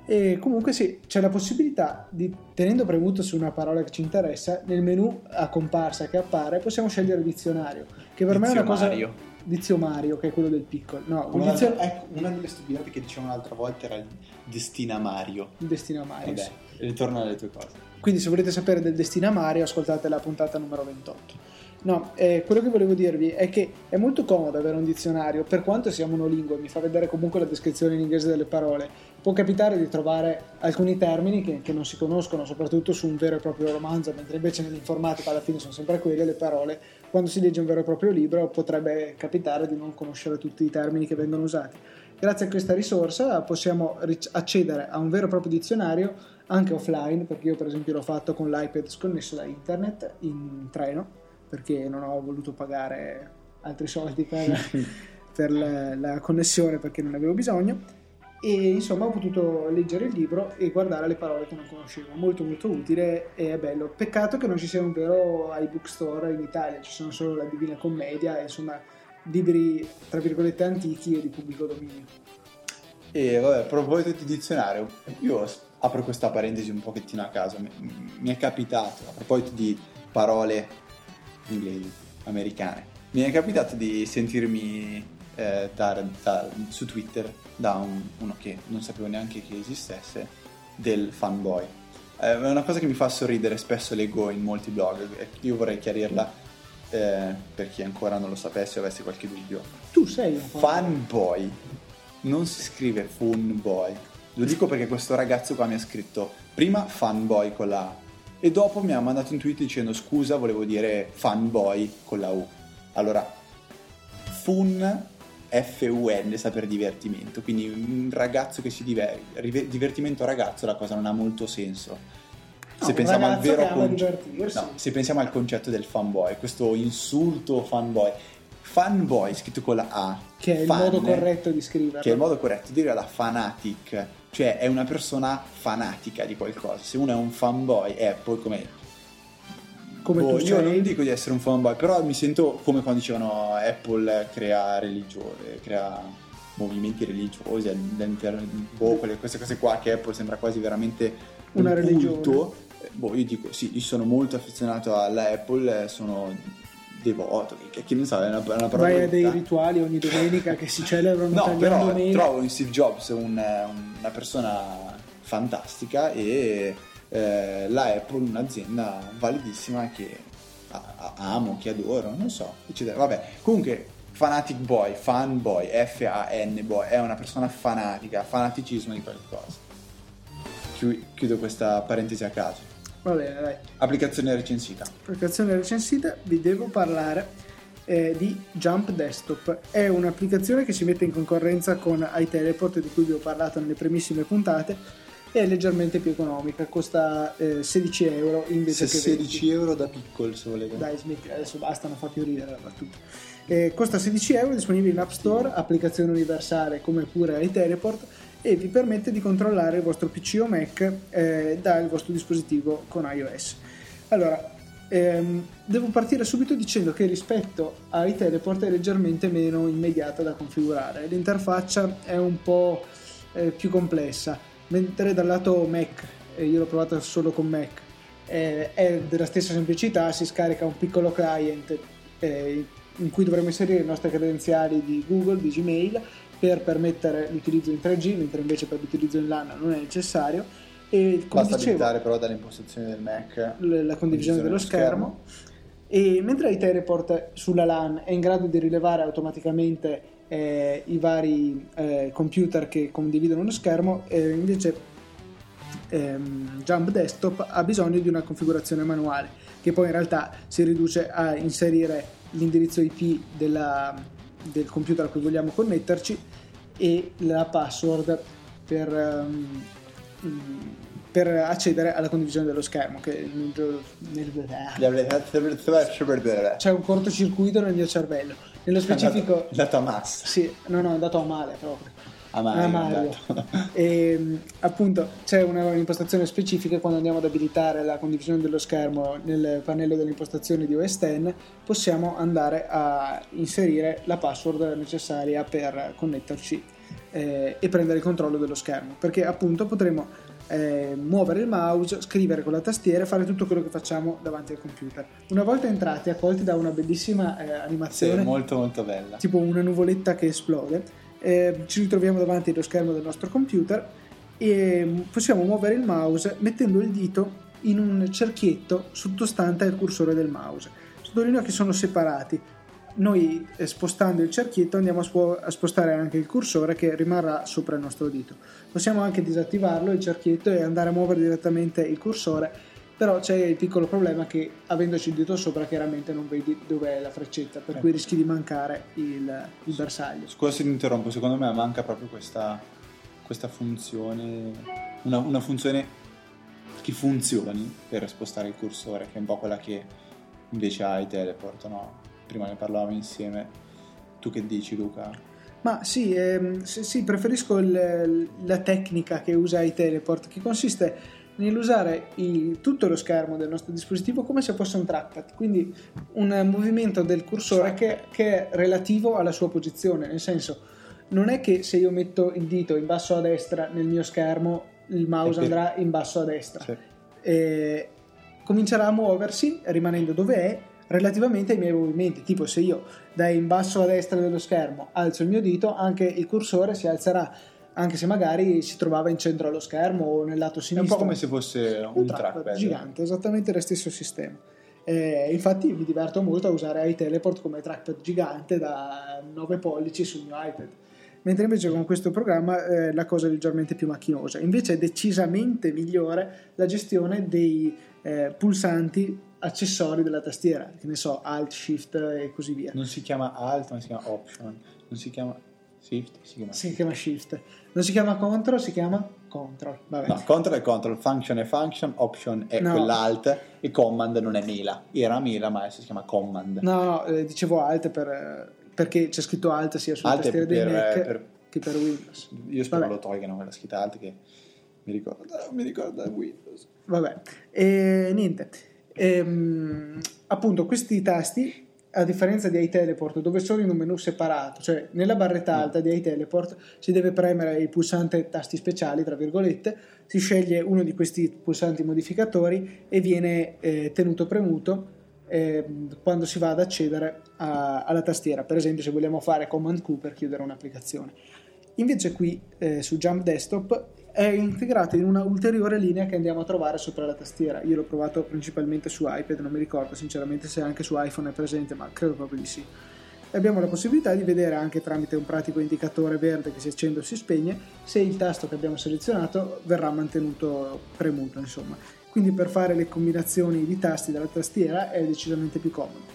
[SPEAKER 1] E comunque sì, c'è la possibilità di, tenendo premuto su una parola che ci interessa, nel menu a comparsa che appare possiamo scegliere dizionario, che per
[SPEAKER 2] Dizio
[SPEAKER 1] me è una cosa...
[SPEAKER 2] Mario.
[SPEAKER 1] Dizio Mario, che è quello del piccolo. No,
[SPEAKER 2] una, dizio... ecco, una delle stupidate che dicevano l'altra volta era il Destina Mario.
[SPEAKER 1] Il Destina Mario. Vabbè,
[SPEAKER 2] ritorno alle tue cose.
[SPEAKER 1] Quindi se volete sapere del destino a Mario, ascoltate la puntata numero 28. No, eh, quello che volevo dirvi è che è molto comodo avere un dizionario, per quanto sia monolingue, mi fa vedere comunque la descrizione in inglese delle parole. Può capitare di trovare alcuni termini che, che non si conoscono, soprattutto su un vero e proprio romanzo, mentre invece nell'informatica alla fine sono sempre quelle le parole. Quando si legge un vero e proprio libro potrebbe capitare di non conoscere tutti i termini che vengono usati. Grazie a questa risorsa possiamo accedere a un vero e proprio dizionario anche offline, perché io per esempio l'ho fatto con l'iPad sconnesso da internet in treno perché non ho voluto pagare altri soldi per, *laughs* per la, la, connessione perché non avevo bisogno. E insomma ho potuto leggere il libro e guardare le parole che non conoscevo. Molto molto utile e è bello. Peccato che non ci sia un vero iBook store in Italia. Ci sono solo la Divina Commedia e insomma libri tra virgolette antichi e di pubblico dominio.
[SPEAKER 2] E vabbè a proposito di dizionario io apro questa parentesi un pochettino a caso mi, è capitato a proposito di parole inglesi, americane. Mi è capitato di sentirmi eh, dar, dar, su Twitter da un, uno che non sapevo neanche che esistesse, del fanboy. Eh, è una cosa che mi fa sorridere, spesso leggo in molti blog, e io vorrei chiarirla eh, per chi ancora non lo sapesse o avesse qualche dubbio.
[SPEAKER 1] Tu sei un
[SPEAKER 2] fanboy. Non si scrive funboy. Lo dico perché questo ragazzo qua mi ha scritto prima fanboy con la A e dopo mi ha mandato un tweet dicendo scusa, volevo dire fanboy con la U. Allora, fun, F-U-N, sta per divertimento, quindi un ragazzo che si diverte, divertimento ragazzo la cosa non ha molto senso.
[SPEAKER 1] No, se pensiamo al vero concetto, no,
[SPEAKER 2] se pensiamo al concetto del fanboy, questo insulto fanboy, fanboy scritto con la A,
[SPEAKER 1] che è fan, il modo corretto di scriverlo,
[SPEAKER 2] che è il modo corretto di dire la fanatic cioè è una persona fanatica di qualcosa. Se uno è un fanboy Apple come...
[SPEAKER 1] Come boh,
[SPEAKER 2] io non dico di essere un fanboy, però mi sento come quando dicevano Apple crea religione, crea movimenti religiosi all'interno boh, quelle, queste cose qua che Apple sembra quasi veramente
[SPEAKER 1] una un religione. Culto.
[SPEAKER 2] Boh, io dico sì, io sono molto affezionato alla Apple, sono devoto, che, che ne so, è una, una parola.
[SPEAKER 1] Vai a dei rituali ogni domenica che si celebrano.
[SPEAKER 2] no, però mele. trovo in Steve Jobs un, una persona fantastica e eh, la Apple un'azienda validissima che amo, che adoro, non so, eccetera. Vabbè, comunque fanatic boy, fanboy, F-A-N boy, è una persona fanatica, fanaticismo di qualcosa. Chiudo questa parentesi a caso.
[SPEAKER 1] Va bene, dai.
[SPEAKER 2] Applicazione recensita.
[SPEAKER 1] Applicazione recensita, vi devo parlare eh, di Jump Desktop. È un'applicazione che si mette in concorrenza con iTeleport, di cui vi ho parlato nelle primissime puntate. È leggermente più economica, costa eh, 16 euro invece
[SPEAKER 2] se che 16 euro da piccolo se volete.
[SPEAKER 1] Dai, smetti, adesso basta, non fa più ridere la battuta. Eh, costa 16 euro, disponibile in App Store, applicazione universale come pure iTeleport e vi permette di controllare il vostro PC o Mac eh, dal vostro dispositivo con iOS. Allora, ehm, devo partire subito dicendo che rispetto ai teleport è leggermente meno immediata da configurare. L'interfaccia è un po' eh, più complessa, mentre dal lato Mac, eh, io l'ho provata solo con Mac, eh, è della stessa semplicità, si scarica un piccolo client eh, in cui dovremo inserire le nostre credenziali di Google, di Gmail per permettere l'utilizzo in 3G, mentre invece per l'utilizzo in LAN non è necessario.
[SPEAKER 2] E, Basta dicevo, abilitare però dalle impostazioni del Mac
[SPEAKER 1] la, condivisione, condivisione dello schermo. schermo. E mentre iTeleport sulla LAN è in grado di rilevare automaticamente eh, i vari eh, computer che condividono lo schermo, eh, invece ehm, Jump Desktop ha bisogno di una configurazione manuale, che poi in realtà si riduce a inserire l'indirizzo IP della, del computer a cui vogliamo connetterci e la password per, um, per accedere alla condivisione dello schermo che nel, *laughs* c'è un cortocircuito nel mio cervello. Nello specifico
[SPEAKER 2] è andato a massa
[SPEAKER 1] sì, no no è andato a male proprio
[SPEAKER 2] a Mario, a
[SPEAKER 1] Mario. e *laughs* appunto c'è un'impostazione specifica quando andiamo ad abilitare la condivisione dello schermo nel pannello delle impostazioni di OS X possiamo andare a inserire la password necessaria per connetterci eh, e prendere il controllo dello schermo perché appunto potremo eh, muovere il mouse, scrivere con la tastiera e fare tutto quello che facciamo davanti al computer. Una volta entrati, accolti da una bellissima eh, animazione,
[SPEAKER 2] sì, molto molto bella,
[SPEAKER 1] tipo una nuvoletta che esplode, eh, ci ritroviamo davanti allo schermo del nostro computer e possiamo muovere il mouse mettendo il dito in un cerchietto sottostante al cursore del mouse. Sottolineo che sono separati. Noi eh, spostando il cerchietto andiamo a, spo- a, spostare anche il cursore che rimarrà sopra il nostro dito. Possiamo anche disattivarlo il cerchietto e andare a muovere direttamente il cursore, però c'è il piccolo problema che avendoci il dito sopra chiaramente non vedi dove è la freccetta, per eh. cui rischi di mancare il, il bersaglio.
[SPEAKER 2] Scusa se ti interrompo, secondo me manca proprio questa, questa funzione, una, una funzione che funzioni per spostare il cursore, che è un po' quella che invece ha i teleport, no? Prima ne parlavamo insieme. Tu che dici, Luca?
[SPEAKER 1] Ma sì, ehm, sì preferisco il, la tecnica che usa i teleport, che consiste nell'usare il, tutto lo schermo del nostro dispositivo come se fosse un trackpad, quindi un movimento del cursore che, che, è relativo alla sua posizione, nel senso non è che se io metto il dito in basso a destra nel mio schermo il mouse andrà in basso a destra. Sì. E comincerà a muoversi rimanendo dove è relativamente ai miei movimenti. Tipo se io da in basso a destra dello schermo alzo il mio dito, anche il cursore si alzerà anche se magari si trovava in centro allo schermo o nel lato sinistro.
[SPEAKER 2] È un po' come se fosse un, un trackpad, trackpad
[SPEAKER 1] gigante, esattamente lo stesso sistema. E infatti mi diverto molto a usare iTeleport come trackpad gigante da 9 pollici sul mio iPad mentre invece con questo programma eh, la cosa è leggermente più macchinosa. Invece è decisamente migliore la gestione dei eh, pulsanti accessori della tastiera, che ne so, Alt, Shift e così via.
[SPEAKER 2] Non si chiama Alt, ma si chiama Option, non si chiama Shift,
[SPEAKER 1] si chiama, si chiama Shift. Non si chiama Control, si chiama Control.
[SPEAKER 2] Vabbè. No, Control è Control, Function è Function, Option è no. quell'Alt e Command non è Mela. Era Mela, ma adesso si chiama Command.
[SPEAKER 1] No, no, eh, dicevo Alt per perché c'è scritto Alt sia sulla alt tastiera dei Mac per, che per Windows.
[SPEAKER 2] Io spero Vabbè. lo tolgano quella scritta Alt che mi ricorda, mi ricorda Windows.
[SPEAKER 1] Vabbè, e niente. Ehm, appunto, questi tasti a differenza di iTeleport dove sono in un menu separato, cioè nella barretta alta di iTeleport si deve premere il pulsante tasti speciali, tra virgolette, si sceglie uno di questi pulsanti modificatori e viene eh, tenuto premuto eh, quando si va ad accedere a, alla tastiera, per esempio se vogliamo fare Command Q per chiudere un'applicazione. Invece qui eh, su Jump Desktop è integrato in una ulteriore linea che andiamo a trovare sopra la tastiera. Io l'ho provato principalmente su iPad, non mi ricordo sinceramente se anche su iPhone è presente, ma credo proprio di sì. Abbiamo la possibilità di vedere anche tramite un pratico indicatore verde che si accende o si spegne se il tasto che abbiamo selezionato verrà mantenuto premuto, insomma quindi per fare le combinazioni di tasti della tastiera è decisamente più comodo.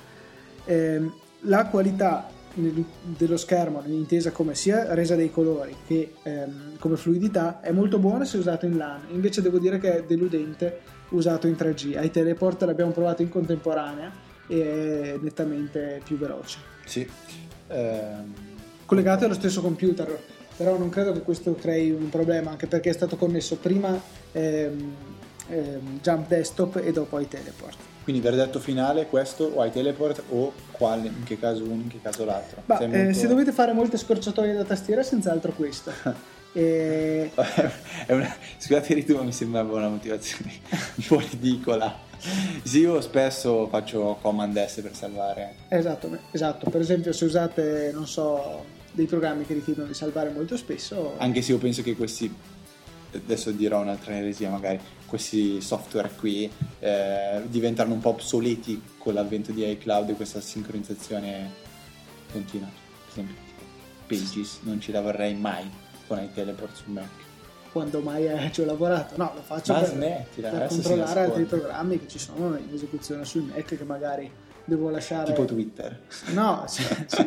[SPEAKER 1] Eh, la qualità dello schermo, intesa come sia resa dei colori che ehm, come fluidità, è molto buona se usato in LAN, invece devo dire che è deludente usato in 3G. Ai teleport l'abbiamo provato in contemporanea e è nettamente più veloce.
[SPEAKER 2] Sì. Ehm...
[SPEAKER 1] Collegato allo stesso computer, però non credo che questo crei un problema, anche perché è stato connesso prima ehm, ehm, Jump Desktop e dopo iTeleport.
[SPEAKER 2] Quindi verdetto finale questo o iTeleport o quale, in che caso uno, in che caso l'altro?
[SPEAKER 1] Bah, molto... eh, se dovete fare molte scorciatoie da tastiera, senz'altro questo. *laughs* e...
[SPEAKER 2] una... Scusate il ritmo, mi sembrava una motivazione *laughs* un po' ridicola. Sì, io spesso faccio Command S per salvare.
[SPEAKER 1] Esatto, esatto. Per esempio, se usate, non so, dei programmi che richiedono di salvare molto spesso.
[SPEAKER 2] Anche se io penso che questi adesso dirò un'altra eresia magari, questi software qui eh, diventano un po' obsoleti con l'avvento di iCloud e questa sincronizzazione continua. Per esempio, Pages non ci lavorerei mai con iTeleport sul Mac.
[SPEAKER 1] Quando mai eh, ci ho lavorato? No, lo faccio
[SPEAKER 2] Ma
[SPEAKER 1] per,
[SPEAKER 2] smettila,
[SPEAKER 1] per controllare altri programmi che ci sono in esecuzione sul Mac che magari devo lasciare...
[SPEAKER 2] Tipo Twitter.
[SPEAKER 1] No,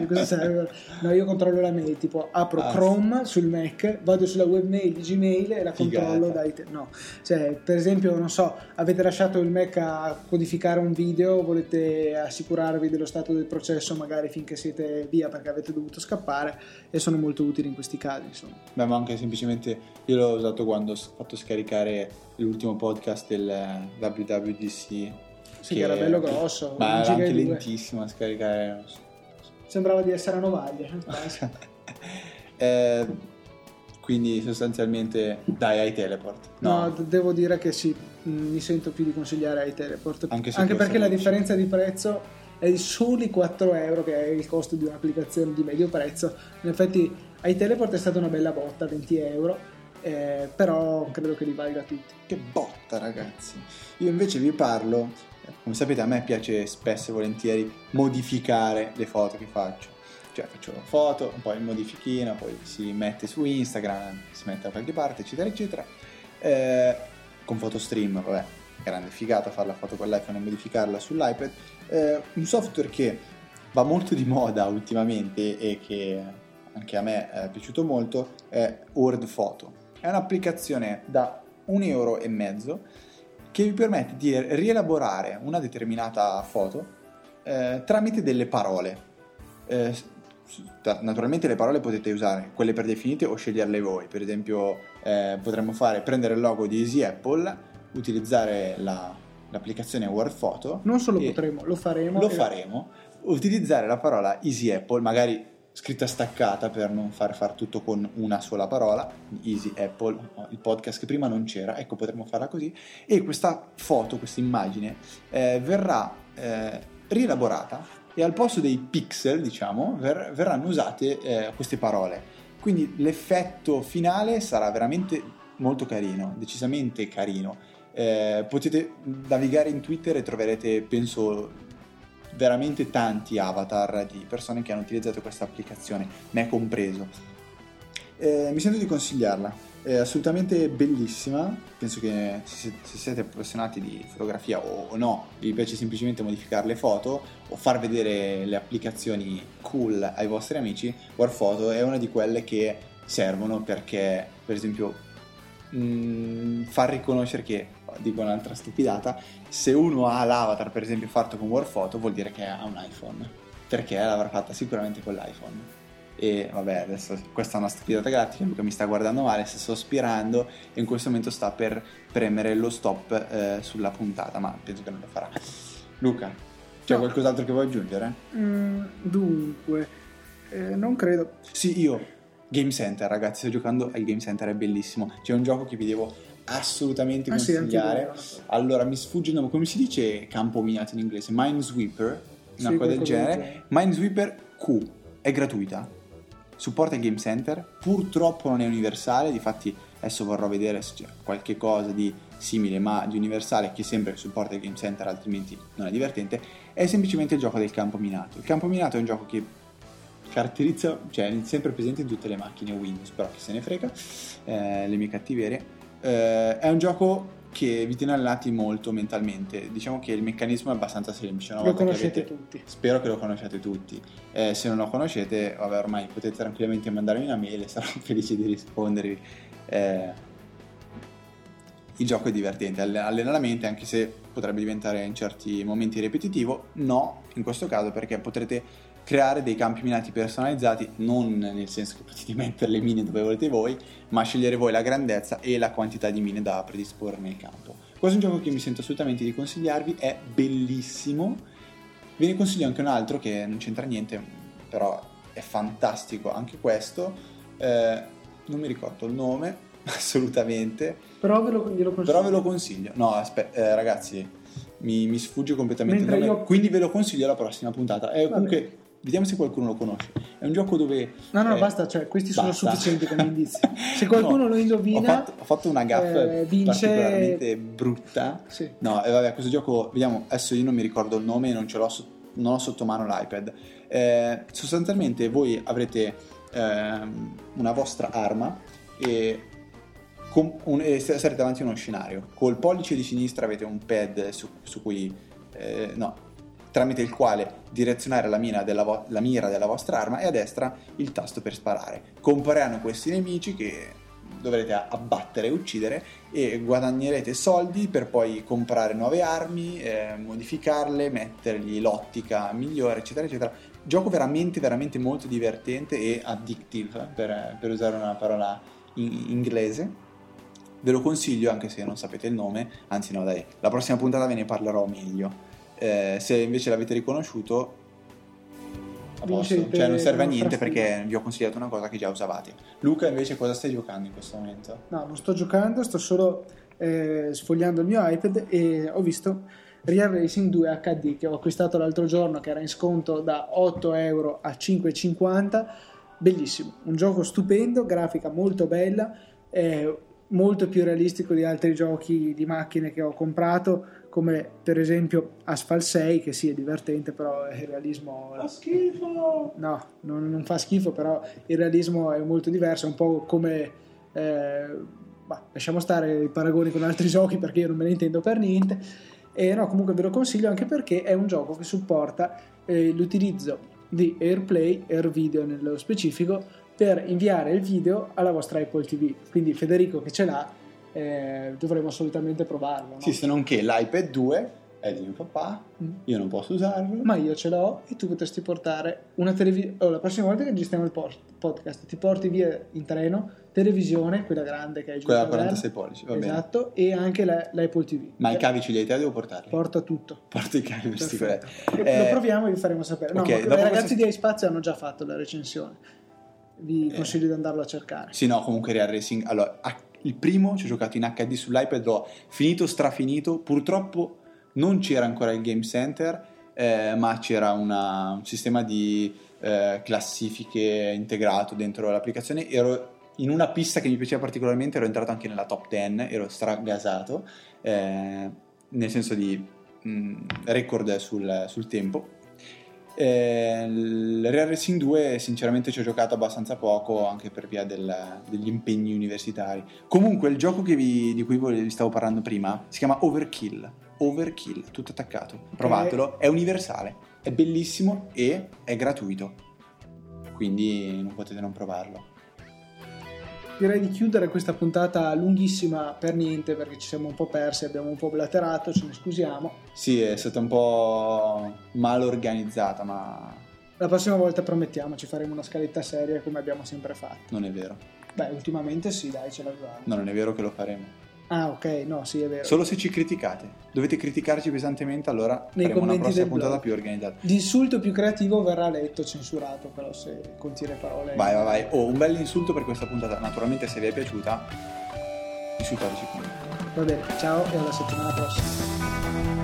[SPEAKER 1] cosa serve? No, io controllo la mail, tipo apro ah, Chrome sul Mac, vado sulla webmail di Gmail e la controllo dai... Te- no, cioè, per esempio, non so, avete lasciato il Mac a codificare un video, volete assicurarvi dello stato del processo magari finché siete via perché avete dovuto scappare e sono molto utili in questi casi, insomma.
[SPEAKER 2] Beh, ma anche semplicemente io l'ho usato quando ho fatto scaricare l'ultimo podcast del WWDC
[SPEAKER 1] sì, che era bello grosso.
[SPEAKER 2] Ma era anche lentissimo a scaricare.
[SPEAKER 1] Sembrava di essere a Novaglia. *laughs*
[SPEAKER 2] eh, quindi sostanzialmente dai ai teleport.
[SPEAKER 1] No. no. devo dire che sì, mi sento più di consigliare ai teleport. Anche, anche perché la differenza di prezzo è di soli 4 euro, che è il costo di un'applicazione di medio prezzo. In effetti ai teleport è stata una bella botta, 20 euro eh, però credo che li valga tutti.
[SPEAKER 2] Che botta ragazzi! Io invece vi parlo, come sapete a me piace spesso e volentieri modificare le foto che faccio. Cioè faccio una foto, poi modifichina, poi si mette su Instagram, si mette da qualche parte, eccetera, eccetera. Eh, con PhotoStream, vabbè, grande figata fare la foto con l'iPhone e modificarla sull'iPad. Eh, un software che va molto di moda ultimamente e che anche a me è piaciuto molto è Word Photo. È un'applicazione da un euro e mezzo che vi permette di rielaborare una determinata foto eh, tramite delle parole. Eh, naturalmente le parole potete usare quelle predefinite o sceglierle voi. Per esempio, eh, potremmo fare prendere il logo di Easy Apple, utilizzare la, l'applicazione Word Photo.
[SPEAKER 1] Non solo potremo, lo faremo.
[SPEAKER 2] Lo faremo. Utilizzare la parola Easy Apple, magari scritta staccata per non far far tutto con una sola parola, Easy Apple, il podcast che prima non c'era, ecco potremmo farla così, e questa foto, questa immagine eh, verrà eh, rielaborata e al posto dei pixel, diciamo, ver- verranno usate eh, queste parole. Quindi l'effetto finale sarà veramente molto carino, decisamente carino. Eh, potete navigare in Twitter e troverete, penso, veramente tanti avatar di persone che hanno utilizzato questa applicazione, me compreso. Eh, mi sento di consigliarla, è assolutamente bellissima, penso che se, siete appassionati di fotografia o, no, vi piace semplicemente modificare le foto o far vedere le applicazioni cool ai vostri amici, Warphoto è una di quelle che servono perché, per esempio, mh, mm, far riconoscere che dico un'altra stupidata, se uno ha l'avatar per esempio fatto con Warphoto vuol dire che ha un iPhone, perché l'avrà fatta sicuramente con l'iPhone. E vabbè, adesso questa è una stupidata galattica, Luca mi sta guardando male, sta sospirando e in questo momento sta per premere lo stop eh, sulla puntata, ma penso che non lo farà. Luca, c'è no. qualcos'altro che vuoi aggiungere?
[SPEAKER 1] Mm, dunque, eh, non credo.
[SPEAKER 2] Sì, io. Game Center, ragazzi, sto giocando al Game Center, è bellissimo. C'è un gioco che vi devo assolutamente ah, consigliare. Sì, allora, mi sfugge il nome, come si dice campo minato in inglese? Minesweeper, una sì, cosa del genere. Minesweeper Q, è gratuita, supporta il Game Center, purtroppo non è universale, difatti adesso vorrò vedere se c'è qualche cosa di simile ma di universale che sempre supporta il Game Center altrimenti non è divertente, è semplicemente il gioco del campo minato. Il campo minato è un gioco che caratterizza, cioè è sempre presente in tutte le macchine Windows, però chi se ne frega, eh, le mie cattiverie eh, è un gioco che vi tiene allenati molto mentalmente. Diciamo che il meccanismo è abbastanza semplice.
[SPEAKER 1] Lo conoscete avete... tutti.
[SPEAKER 2] Spero che lo conosciate tutti. Eh, se non lo conoscete, vabbè, ormai potete tranquillamente mandarmi una mail e sarò *laughs* felice di rispondervi. Eh, il gioco è divertente, allena la mente, anche se potrebbe diventare in certi momenti ripetitivo. No, in questo caso, perché potrete creare dei campi minati personalizzati, non nel senso che potete *laughs* mettere le mine dove volete voi, ma scegliere voi la grandezza e la quantità di mine da predisporre nel campo. Questo è un gioco che mi sento assolutamente di consigliarvi, è bellissimo. Ve ne consiglio anche un altro che non c'entra niente, però è fantastico anche questo. Eh, non mi ricordo il nome, *laughs* assolutamente.
[SPEAKER 1] Però ve lo, consiglio.
[SPEAKER 2] Però ve lo consiglio. No, aspetta, eh, ragazzi, mi, mi, sfugge completamente Mentre il nome. Io... Quindi ve lo consiglio alla prossima puntata. È comunque Vediamo se qualcuno lo conosce. È un gioco dove.
[SPEAKER 1] No, no, eh, basta, cioè, questi basta. sono sufficienti come indizi. *laughs* Se qualcuno no, lo indovina. Ho
[SPEAKER 2] fatto, ho fatto una gaffa eh, vince... particolarmente brutta.
[SPEAKER 1] Sì.
[SPEAKER 2] No, e eh, vabbè, questo gioco, vediamo, adesso io non mi ricordo il nome, non ce l'ho, non ho sotto mano l'iPad. Eh, sostanzialmente voi avrete ehm, una vostra arma e un, e sarete davanti a uno scenario. Col pollice di sinistra avete un pad su, su cui. Eh, no, tramite il quale direzionare la mira, vo- la mira, della vostra arma e a destra il tasto per sparare. Compariranno questi nemici che dovrete abbattere e uccidere e guadagnerete soldi per poi comprare nuove armi, eh, modificarle, mettergli l'ottica migliore, eccetera, eccetera. Gioco veramente, veramente molto divertente e addictive, per, per usare una parola in inglese. Ve lo consiglio anche se non sapete il nome, anzi no dai, la prossima puntata ve ne parlerò meglio. Eh, se invece l'avete riconosciuto, posto. Cioè, non serve a niente perché vi ho consigliato una cosa che già usavate. Luca, invece, cosa stai giocando in questo momento?
[SPEAKER 1] No, non sto giocando, sto solo eh, sfogliando il mio iPad e ho visto Real Racing 2 HD che ho acquistato l'altro giorno, che era in sconto da 8 euro a 5,50. Bellissimo, un gioco stupendo, grafica molto bella è molto più realistico di altri giochi di macchine che ho comprato, come per esempio Asphalt 6, che sì è divertente, però il realismo...
[SPEAKER 2] Fa schifo!
[SPEAKER 1] No, non, non fa schifo, però il realismo è molto diverso, è un po' come... Eh, bah, lasciamo stare i paragoni con altri *laughs* giochi perché io non me ne intendo per niente. E no, comunque ve lo consiglio anche perché è un gioco che supporta eh, l'utilizzo di AirPlay, AirVideo nello specifico, per inviare il video alla vostra Apple TV. Quindi Federico che ce l'ha eh, dovremo assolutamente provarlo. No?
[SPEAKER 2] Sì, se non che l'iPad 2 è di mio papà, mm. io non posso usarlo.
[SPEAKER 1] Ma io ce l'ho e tu potresti portare una televisione. Oh, la prossima volta che registriamo il podcast, ti porti via in treno, televisione, quella grande che hai giù.
[SPEAKER 2] Quella da 46 pollici, va
[SPEAKER 1] esatto, bene. e anche la, l'Apple TV.
[SPEAKER 2] Ma i cavi ce li hai te, devo portarli?
[SPEAKER 1] Porta tutto.
[SPEAKER 2] Porta i cavi,
[SPEAKER 1] eh, Lo proviamo e vi faremo sapere. No, okay, i ragazzi questo... di iSpazio hanno già fatto la recensione. Vi eh. consiglio di andarlo a cercare.
[SPEAKER 2] Sì, no, comunque Real Racing. Allora, il primo ci ho giocato in HD sull'iPad, l'ho finito strafinito. Purtroppo non c'era ancora il Game Center, eh, ma c'era una, un sistema di eh, classifiche integrato dentro l'applicazione. Ero in una pista che mi piaceva particolarmente, ero entrato anche nella top 10, ero stragasato, eh, nel senso di mh, mm, record sul, sul tempo. Eh, il Real Racing 2 sinceramente ci ho giocato abbastanza poco anche per via del, degli impegni universitari. Comunque il gioco vi, di cui vi stavo parlando prima si chiama Overkill Overkill, tutto attaccato. Provatelo, è universale, è bellissimo e è gratuito. Quindi non potete non provarlo.
[SPEAKER 1] Direi di chiudere questa puntata lunghissima per niente perché ci siamo un po' persi, abbiamo un po' blaterato, ce ne scusiamo.
[SPEAKER 2] Sì, è stata un po' mal organizzata, ma...
[SPEAKER 1] La prossima volta promettiamo, ci faremo una scaletta seria come abbiamo sempre fatto.
[SPEAKER 2] Non è vero.
[SPEAKER 1] Beh, ultimamente sì, dai, ce l'abbiamo.
[SPEAKER 2] No, non è vero che lo faremo.
[SPEAKER 1] Ah, ok, no, sì, è vero.
[SPEAKER 2] Solo se ci criticate. Dovete criticarci pesantemente, allora Nei faremo una prossima puntata blog. più organizzata.
[SPEAKER 1] L'insulto più creativo verrà letto, censurato, però se contiene parole...
[SPEAKER 2] Vai, vai, vai. Oh, un bel insulto per questa puntata. Naturalmente, se vi è piaciuta, insultateci con
[SPEAKER 1] Va bene, ciao e alla settimana prossima.